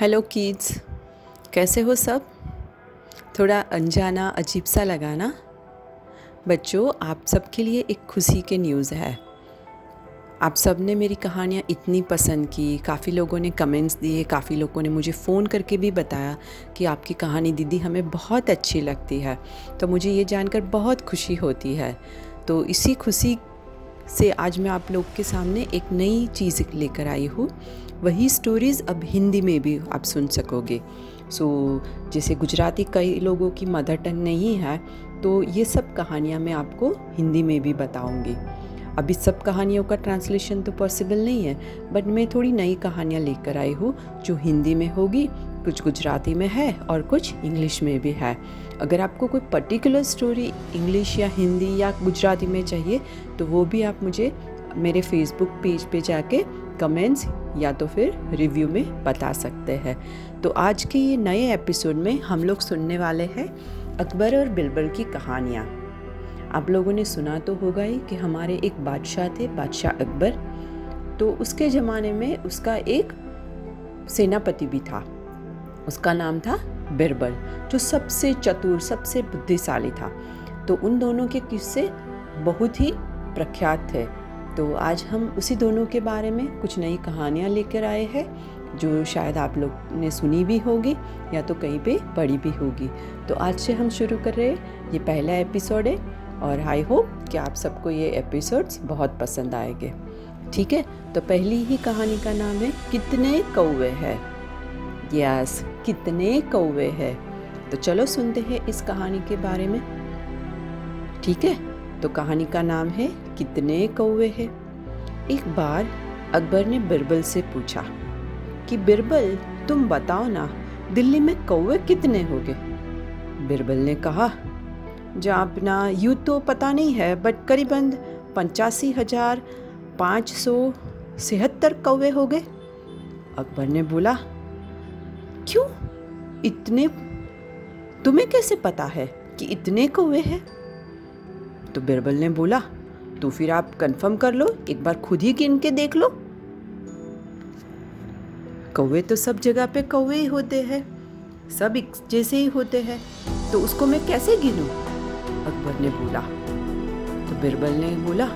Hello kids कैसे हो सब? थोड़ा अनजाना, अजीब सा लगा ना? बच्चों, आप सबके लिए एक खुशी के न्यूज़ है। आप सबने मेरी कहानियाँ इतनी पसंद की, काफ़ी लोगों ने कमेंट्स दिए, काफ़ी लोगों ने मुझे फ़ोन करके भी बताया कि आपकी कहानी दीदी हमें बहुत अच्छी लगती है। तो मुझे ये जानकर बहुत खुशी होती है। तो इसी खुशी से आज मैं आप लोग के सामने एक नई चीज़ लेकर आई हूँ। वही स्टोरीज़ अब हिंदी में भी आप सुन सकोगे। सो so, जैसे गुजराती कई लोगों की मदर टंग नहीं है तो ये सब कहानियाँ मैं आपको हिंदी में भी बताऊँगी। अभी सब कहानियों का ट्रांसलेशन तो पॉसिबल नहीं है बट मैं थोड़ी नई कहानियाँ लेकर आई हूँ जो हिंदी में होगी कुछ गुजराती में है और कुछ इंग्लिश में भी है। अगर आपको कोई पर्टिकुलर स्टोरी इंग्लिश या हिंदी या गुजराती में चाहिए तो वो भी आप मुझे मेरे फेसबुक पेज पे जाके कमेंट्स या तो फिर रिव्यू में बता सकते हैं। तो आज के ये नए एपिसोड में हम लोग सुनने वाले हैं अकबर और बिरबल की कहानियाँ। आप लोगों ने सुना तो होगा ही कि हमारे एक बादशाह थे, बादशाह अकबर। तो उसके ज़माने में उसका एक सेनापति भी था। उसका नाम था बिरबल, जो सबसे चतुर, सबसे बुद्धिशाली था। तो उन दोनों के किस्से बहुत ही प्रख्यात थे। तो आज हम उसी दोनों के बारे में कुछ नई कहानियाँ लेकर आए हैं, जो शायद आप लोग ने सुनी भी होगी या तो कहीं पे पढ़ी भी होगी। तो आज से हम शुरू कर रहे हैं। ये पहला एपिसोड है और आई होप कि आप सबको ये एपिसोड्स बहुत पसंद आएँगे। ठीक है? तो पहली ही कहानी का नाम है, कितने कौवे हैं? यस, कितने कौवे हैं? तो चलो सुनते हैं इस कहानी के बारे में। ठीक है? तो कहानी का नाम है, कितने कौवे हैं? एक बार अकबर ने बिरबल से पूछा कि, बिरबल, तुम बताओ ना, दिल्ली में कौवे कितने होंगे बिरबल ने कहा अपना यूँ तो पता नहीं है, बट करीबन पंचासी हज़ार पाँच सौ छिहत्तर कौवे हो गए। अकबर ने बोला, क्यों? इतने, तुम्हें कैसे पता है कि इतने कौवे हैं? तो बिरबल ने बोला तो फिर आप कंफर्म कर लो, एक बार खुद ही गिन के देख लो। कौवे तो सब जगह पे कौवे ही होते हैं, सब एक जैसे ही होते हैं तो उसको मैं कैसे गिनूं? अकबर ने बोला। तो बिरबल ने बोला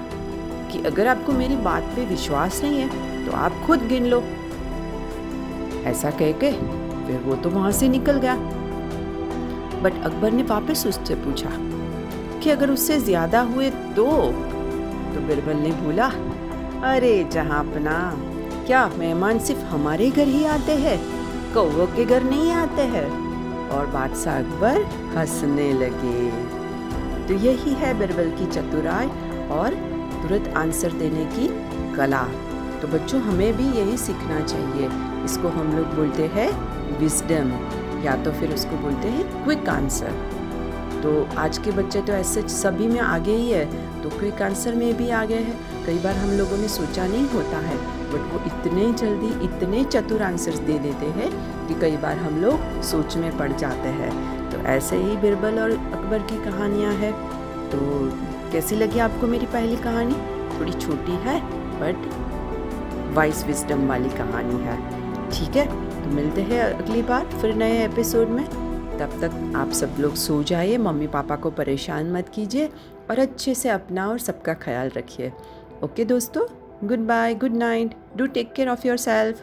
कि अगर आपको मेरी बात पे विश्वास नहीं है तो आप खुद गिन लो। ऐसा कह के फिर वो तो वहाँ से निकल गया। बट अकबर ने वापस उससे पूछा कि अगर उससे ज़्यादा हुए तो? तो बिरबल ने बोला, अरे जहाँ अपना, क्या मेहमान सिर्फ़ हमारे घर ही आते हैं? कौवों के घर नहीं आते हैं? और बादशाह अकबर हंसने लगे। तो यही है बिरबल की चतुराई और तुरंत आंसर देने की कला। तो बच्चों, हमें भी यही सीखना चाहिए। इसको हम लोग बोलते हैं विजडम या तो फिर उसको बोलते हैं क्विक आंसर तो आज के बच्चे तो ऐसे सभी में आगे ही है तो क्विक आंसर में भी आगे है। कई बार हम लोगों ने सोचा नहीं होता है बट वो इतने जल्दी इतने चतुर आंसर्स दे देते हैं कि कई बार हम लोग सोच में पड़ जाते हैं। तो ऐसे ही बिरबल और अकबर की कहानियाँ हैं। तो कैसी लगी आपको मेरी पहली कहानी? थोड़ी छोटी है बट वाइस विजडम वाली कहानी है। ठीक है तो मिलते हैं अगली बार फिर नए एपिसोड में। तब तक आप सब लोग सो जाइए। मम्मी पापा को परेशान मत कीजिए और अच्छे से अपना और सबका ख्याल रखिए। ओके दोस्तों, good bye, good night. Do take care of yourself